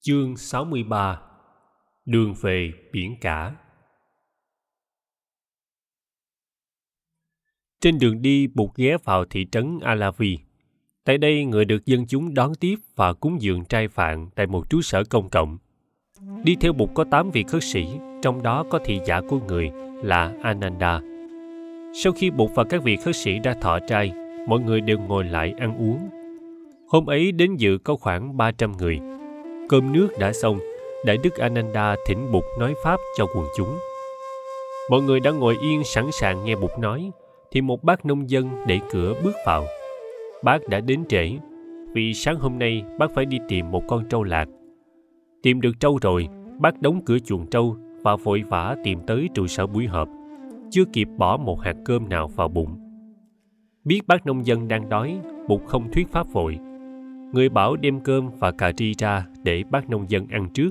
Chương 63 Đường về biển cả Trên đường đi, Bụt ghé vào thị trấn Alavi. Tại đây, người được dân chúng đón tiếp và cúng dường trai phạn tại một trú sở công cộng. Đi theo Bụt có 8 vị khất sĩ, trong đó có thị giả của người là Ananda. Sau khi Bụt và các vị khất sĩ đã thọ trai, mọi người đều ngồi lại ăn uống. Hôm ấy đến dự có khoảng 300 người. Cơm nước đã xong, Đại Đức Ananda thỉnh Bụt nói Pháp cho quần chúng. Mọi người đã ngồi yên sẵn sàng nghe Bụt nói, thì một bác nông dân đẩy cửa bước vào. Bác đã đến trễ, vì sáng hôm nay bác phải đi tìm một con trâu lạc. Tìm được trâu rồi, bác đóng cửa chuồng trâu và vội vã tìm tới trụ sở buổi họp. Chưa kịp bỏ một hạt cơm nào vào bụng. Biết bác nông dân đang đói, Bụt không thuyết pháp vội. Người bảo đem cơm và cà ri ra để bác nông dân ăn trước.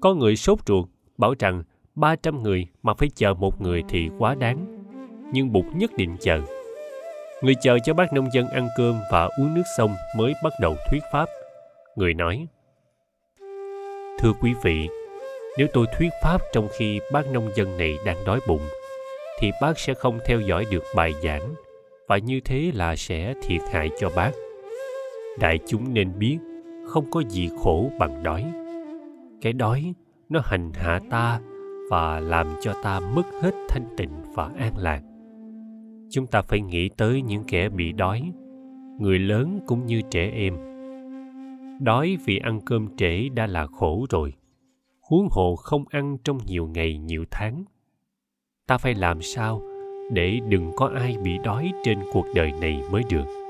Có người sốt ruột, bảo rằng 300 người mà phải chờ một người thì quá đáng. Nhưng Bụt nhất định chờ. Người chờ cho bác nông dân ăn cơm và uống nước xong mới bắt đầu thuyết pháp. Người nói, Thưa quý vị, nếu tôi thuyết pháp trong khi bác nông dân này đang đói bụng, thì bác sẽ không theo dõi được bài giảng và như thế là sẽ thiệt hại cho bác. Đại chúng nên biết không có gì khổ bằng đói. Cái đói nó hành hạ ta và làm cho ta mất hết thanh tịnh và an lạc. Chúng ta phải nghĩ tới những kẻ bị đói, người lớn cũng như trẻ em. Đói vì ăn cơm trễ đã là khổ rồi, huống hồ không ăn trong nhiều ngày nhiều tháng. Ta phải làm sao để đừng có ai bị đói trên cuộc đời này mới được.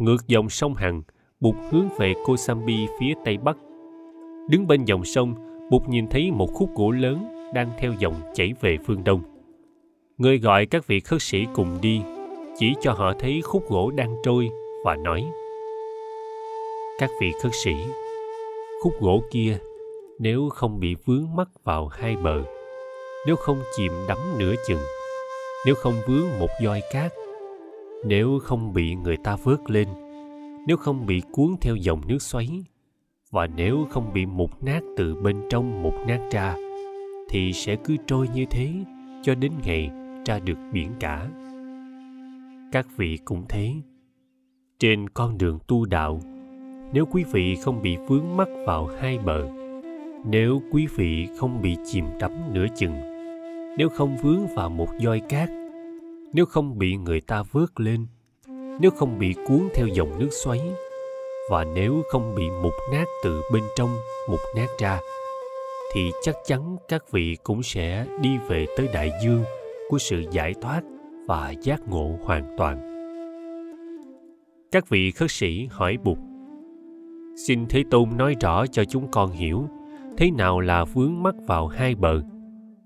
Ngược dòng sông Hằng, Bụt hướng về Kosambi phía tây bắc. Đứng bên dòng sông, Bụt nhìn thấy một khúc gỗ lớn đang theo dòng chảy về phương đông. Người gọi các vị khất sĩ cùng đi, chỉ cho họ thấy khúc gỗ đang trôi và nói Các vị khất sĩ, khúc gỗ kia nếu không bị vướng mắc vào hai bờ, nếu không chìm đắm nửa chừng, nếu không vướng một voi cát, nếu không bị người ta vớt lên, nếu không bị cuốn theo dòng nước xoáy, và nếu không bị mục nát từ bên trong mục nát ra, thì sẽ cứ trôi như thế cho đến ngày ra được biển cả. Các vị cũng thế. Trên con đường tu đạo, nếu quý vị không bị vướng mắc vào hai bờ, nếu quý vị không bị chìm đắm nửa chừng, nếu không vướng vào một voi cát, nếu không bị người ta vớt lên, nếu không bị cuốn theo dòng nước xoáy, và nếu không bị mục nát từ bên trong mục nát ra, thì chắc chắn các vị cũng sẽ đi về tới đại dương của sự giải thoát và giác ngộ hoàn toàn. Các vị khất sĩ hỏi Bụt, Xin Thế Tôn nói rõ cho chúng con hiểu thế nào là vướng mắc vào hai bờ,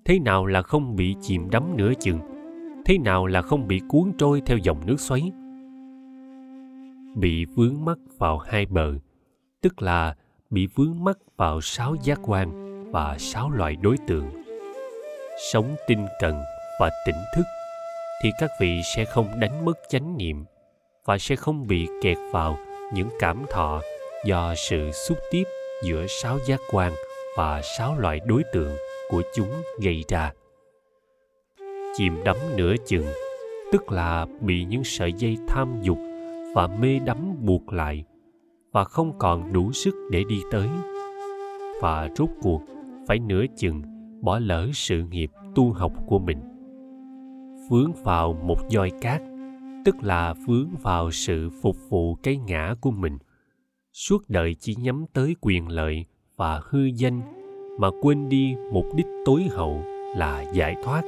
thế nào là không bị chìm đắm nửa chừng, thế nào là không bị cuốn trôi theo dòng nước xoáy. Bị vướng mắc vào hai bờ, tức là bị vướng mắc vào sáu giác quan và sáu loại đối tượng. Sống tinh cần và tỉnh thức thì các vị sẽ không đánh mất chánh niệm và sẽ không bị kẹt vào những cảm thọ do sự xúc tiếp giữa sáu giác quan và sáu loại đối tượng của chúng gây ra chìm đắm nửa chừng, tức là bị những sợi dây tham dục và mê đắm buộc lại và không còn đủ sức để đi tới. Và rốt cuộc, phải nửa chừng bỏ lỡ sự nghiệp tu học của mình. Vướng vào một voi cát, tức là vướng vào sự phục vụ cái ngã của mình. Suốt đời chỉ nhắm tới quyền lợi và hư danh mà quên đi mục đích tối hậu là giải thoát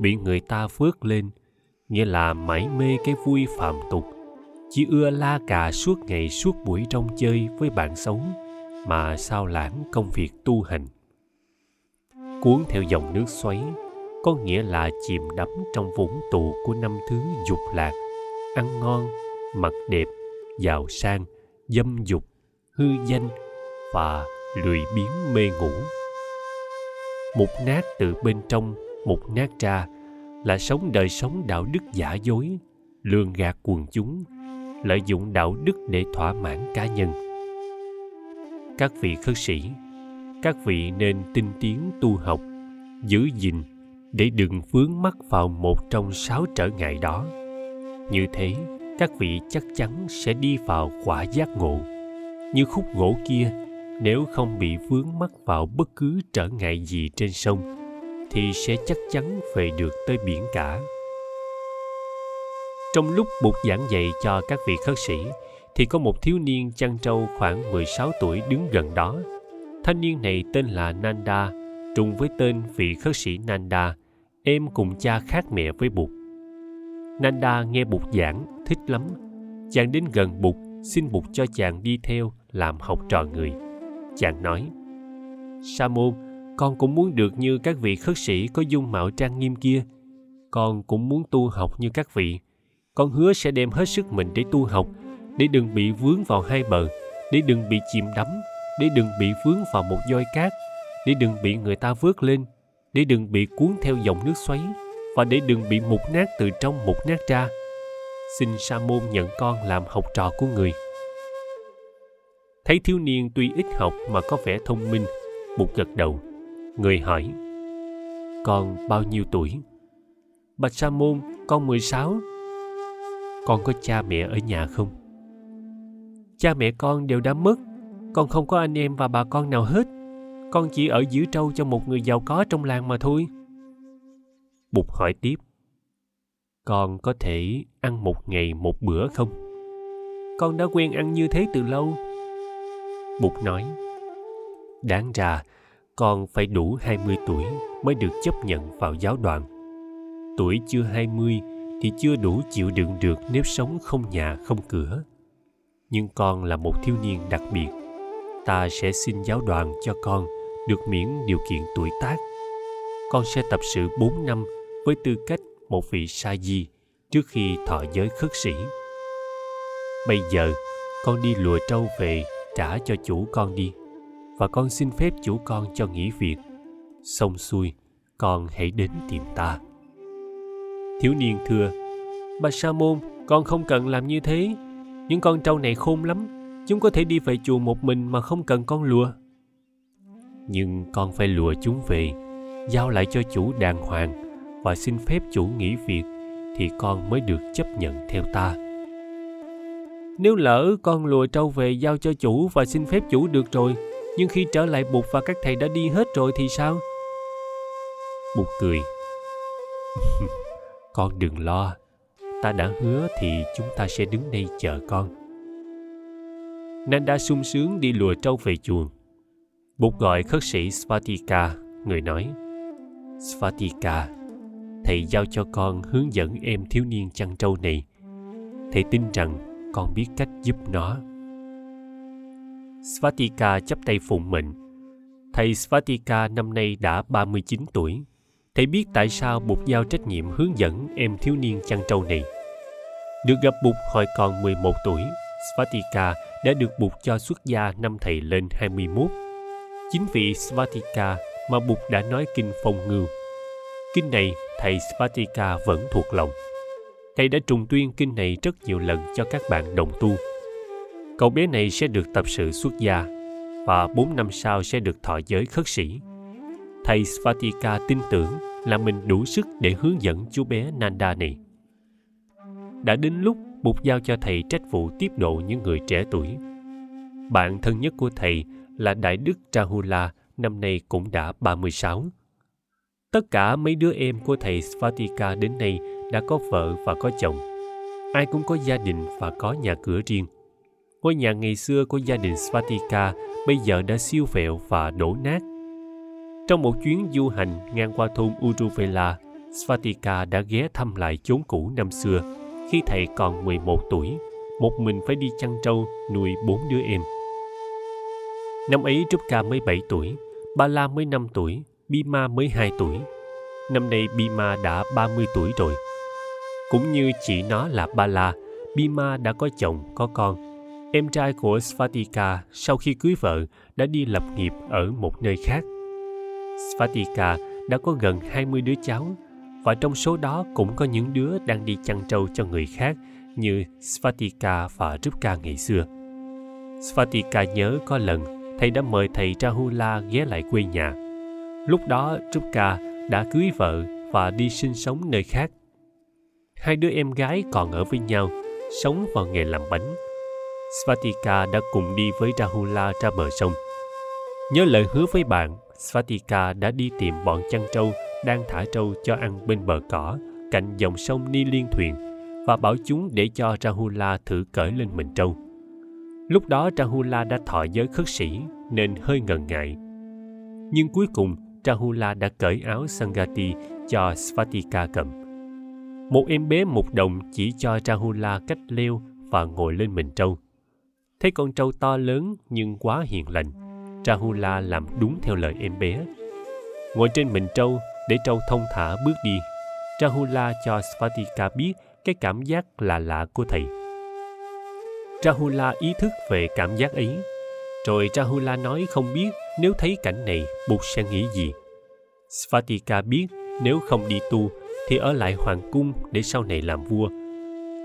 bị người ta phước lên, nghĩa là mãi mê cái vui phạm tục. Chỉ ưa la cà suốt ngày suốt buổi trong chơi với bạn sống, mà sao lãng công việc tu hành. Cuốn theo dòng nước xoáy, có nghĩa là chìm đắm trong vũng tù của năm thứ dục lạc. Ăn ngon, mặc đẹp, giàu sang, dâm dục, hư danh và lười biếng mê ngủ. Mục nát từ bên trong mục nát ra là sống đời sống đạo đức giả dối, lường gạt quần chúng, lợi dụng đạo đức để thỏa mãn cá nhân. Các vị khất sĩ, các vị nên tinh tiến tu học, giữ gìn để đừng vướng mắc vào một trong sáu trở ngại đó. Như thế, các vị chắc chắn sẽ đi vào quả giác ngộ. Như khúc gỗ kia, nếu không bị vướng mắc vào bất cứ trở ngại gì trên sông thì sẽ chắc chắn về được tới biển cả trong lúc Bụt giảng dạy cho các vị khất sĩ, thì có một thiếu niên chăn trâu khoảng 16 tuổi đứng gần đó. Thanh niên này tên là Nanda, trùng với tên vị khất sĩ Nanda, em cùng cha khác mẹ với Bụt. Nanda nghe Bụt giảng, thích lắm. Chàng đến gần Bụt, xin Bụt cho chàng đi theo làm học trò người. Chàng nói, Sa môn, con cũng muốn được như các vị khất sĩ có dung mạo trang nghiêm kia. Con cũng muốn tu học như các vị, con hứa sẽ đem hết sức mình để tu học để đừng bị vướng vào hai bờ để đừng bị chìm đắm để đừng bị vướng vào một voi cát để đừng bị người ta vớt lên để đừng bị cuốn theo dòng nước xoáy và để đừng bị mục nát từ trong mục nát ra. Xin sa môn nhận con làm học trò của người. Thấy thiếu niên tuy ít học mà có vẻ thông minh bụt gật đầu người hỏi, con bao nhiêu tuổi? Bạch sa môn, con 16 con có cha mẹ ở nhà không? Cha mẹ con đều đã mất, con không có anh em và bà con nào hết. Con chỉ ở giữ trâu cho một người giàu có trong làng mà thôi. Bụt hỏi tiếp, con có thể ăn một ngày một bữa không? Con đã quen ăn như thế từ lâu. Bụt nói, đáng ra con phải đủ 20 tuổi mới được chấp nhận vào giáo đoàn. Tuổi chưa 20 thì chưa đủ chịu đựng được nếu sống không nhà, không cửa. Nhưng con là một thiếu niên đặc biệt. Ta sẽ xin giáo đoàn cho con được miễn điều kiện tuổi tác. Con sẽ tập sự 4 năm với tư cách một vị sa di trước khi thọ giới khất sĩ. Bây giờ, con đi lùa trâu về trả cho chủ con đi và con xin phép chủ con cho nghỉ việc xong xuôi con hãy đến tìm ta Thiếu niên thưa, Bà Sa môn, con không cần làm như thế. Những con trâu này khôn lắm. Chúng có thể đi về chùa một mình mà không cần con lùa. Nhưng con phải lùa chúng về, giao lại cho chủ đàng hoàng và xin phép chủ nghỉ việc thì con mới được chấp nhận theo ta. Nếu lỡ con lùa trâu về giao cho chủ và xin phép chủ được rồi, nhưng khi trở lại Bụt và các thầy đã đi hết rồi thì sao? Bụt cười. con đừng lo. Ta đã hứa thì chúng ta sẽ đứng đây chờ con. Nanda sung sướng đi lùa trâu về chuồng. Bụt gọi khất sĩ svatika người nói svatika thầy giao cho con hướng dẫn em thiếu niên chăn trâu này. Thầy tin rằng con biết cách giúp nó. Svatika chấp tay phụng mệnh. Thầy Svatika năm nay đã 39 tuổi thầy biết tại sao Bụt giao trách nhiệm hướng dẫn em thiếu niên chăn trâu này. Được gặp Bụt hồi còn 11 tuổi, Svatika đã được Bụt cho xuất gia năm thầy lên 21. Chính vị Svatika mà Bụt đã nói kinh phong ngưu. Kinh này thầy Svatika vẫn thuộc lòng. Thầy đã trùng tuyên kinh này rất nhiều lần cho các bạn đồng tu. Cậu bé này sẽ được tập sự xuất gia và 4 năm sau sẽ được thọ giới khất sĩ thầy Svatika tin tưởng là mình đủ sức để hướng dẫn chú bé Nanda này. Đã đến lúc Bụt giao cho thầy trách vụ tiếp độ những người trẻ tuổi. Bạn thân nhất của thầy là Đại Đức Rahula, năm nay cũng đã 36. Tất cả mấy đứa em của thầy Svatika đến nay đã có vợ và có chồng. Ai cũng có gia đình và có nhà cửa riêng. Ngôi nhà ngày xưa của gia đình Svatika bây giờ đã siêu vẹo và đổ nát trong một chuyến du hành ngang qua thôn Uruvela, Svatika đã ghé thăm lại chốn cũ năm xưa, khi thầy còn 11 tuổi, một mình phải đi chăn trâu nuôi bốn đứa em. Năm ấy Trupka mới 7 tuổi, Ba La mới 5 tuổi, Bima mới 2 tuổi. Năm nay Bima đã 30 tuổi rồi. Cũng như chị nó là Ba La, Bima đã có chồng, có con. Em trai của Svatika sau khi cưới vợ đã đi lập nghiệp ở một nơi khác Svatika đã có gần 20 đứa cháu và trong số đó cũng có những đứa đang đi chăn trâu cho người khác như Svatika và Rupka ngày xưa. Svatika nhớ có lần thầy đã mời thầy Rahula ghé lại quê nhà. Lúc đó Rupka đã cưới vợ và đi sinh sống nơi khác. Hai đứa em gái còn ở với nhau, sống vào nghề làm bánh. Svatika đã cùng đi với Rahula ra bờ sông. Nhớ lời hứa với bạn, Svatika đã đi tìm bọn chăn trâu đang thả trâu cho ăn bên bờ cỏ cạnh dòng sông Ni Liên Thuyền và bảo chúng để cho Rahula thử cởi lên mình trâu. Lúc đó Rahula đã thọ giới khất sĩ nên hơi ngần ngại. Nhưng cuối cùng Rahula đã cởi áo Sangati cho Svatika cầm. Một em bé một đồng chỉ cho Rahula cách leo và ngồi lên mình trâu. Thấy con trâu to lớn nhưng quá hiền lành, Rahula làm đúng theo lời em bé. Ngồi trên mình trâu để trâu thông thả bước đi. Rahula cho Svatika biết cái cảm giác là lạ của thầy. Rahula ý thức về cảm giác ấy. Rồi Rahula nói không biết nếu thấy cảnh này, Bụt sẽ nghĩ gì. Svatika biết nếu không đi tu thì ở lại hoàng cung để sau này làm vua.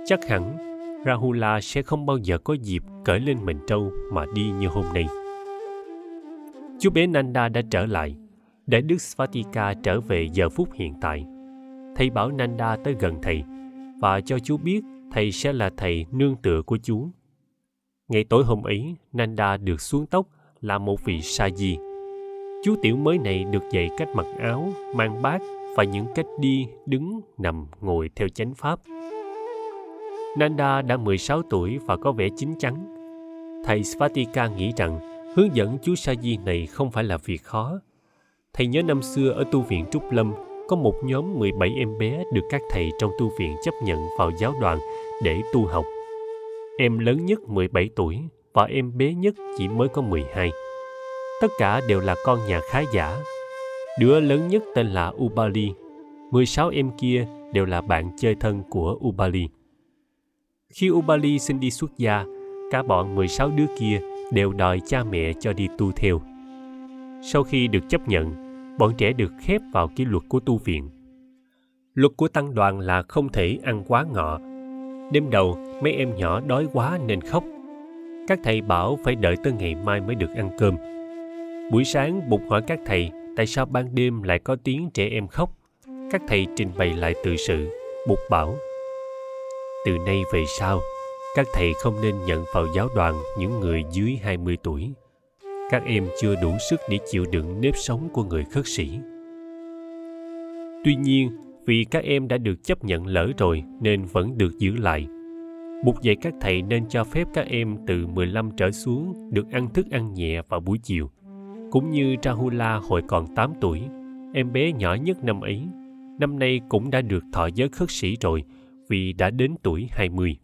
Chắc hẳn Rahula sẽ không bao giờ có dịp cởi lên mình trâu mà đi như hôm nay. Chú bé Nanda đã trở lại, để Đức Svatika trở về giờ phút hiện tại. Thầy bảo Nanda tới gần thầy và cho chú biết thầy sẽ là thầy nương tựa của chú. Ngày tối hôm ấy, Nanda được xuống tóc là một vị sa di. Chú tiểu mới này được dạy cách mặc áo, mang bát và những cách đi, đứng, nằm, ngồi theo chánh pháp. Nanda đã 16 tuổi và có vẻ chín chắn. Thầy Svatika nghĩ rằng hướng dẫn chú sa di này không phải là việc khó. Thầy nhớ năm xưa ở tu viện Trúc Lâm, có một nhóm 17 em bé được các thầy trong tu viện chấp nhận vào giáo đoàn để tu học. Em lớn nhất 17 tuổi và em bé nhất chỉ mới có 12. Tất cả đều là con nhà khá giả. Đứa lớn nhất tên là Ubali. 16 em kia đều là bạn chơi thân của Ubali. Khi Ubali xin đi xuất gia, cả bọn 16 đứa kia đều đòi cha mẹ cho đi tu theo. Sau khi được chấp nhận, bọn trẻ được khép vào kỷ luật của tu viện. Luật của tăng đoàn là không thể ăn quá ngọ. Đêm đầu, mấy em nhỏ đói quá nên khóc. Các thầy bảo phải đợi tới ngày mai mới được ăn cơm. Buổi sáng, Bụt hỏi các thầy tại sao ban đêm lại có tiếng trẻ em khóc. Các thầy trình bày lại tự sự. Bụt bảo, từ nay về sau, các thầy không nên nhận vào giáo đoàn những người dưới 20 tuổi. Các em chưa đủ sức để chịu đựng nếp sống của người khất sĩ. Tuy nhiên, vì các em đã được chấp nhận lỡ rồi nên vẫn được giữ lại. Bục dạy các thầy nên cho phép các em từ 15 trở xuống được ăn thức ăn nhẹ vào buổi chiều. Cũng như Rahula hồi còn 8 tuổi, em bé nhỏ nhất năm ấy, năm nay cũng đã được thọ giới khất sĩ rồi vì đã đến tuổi 20.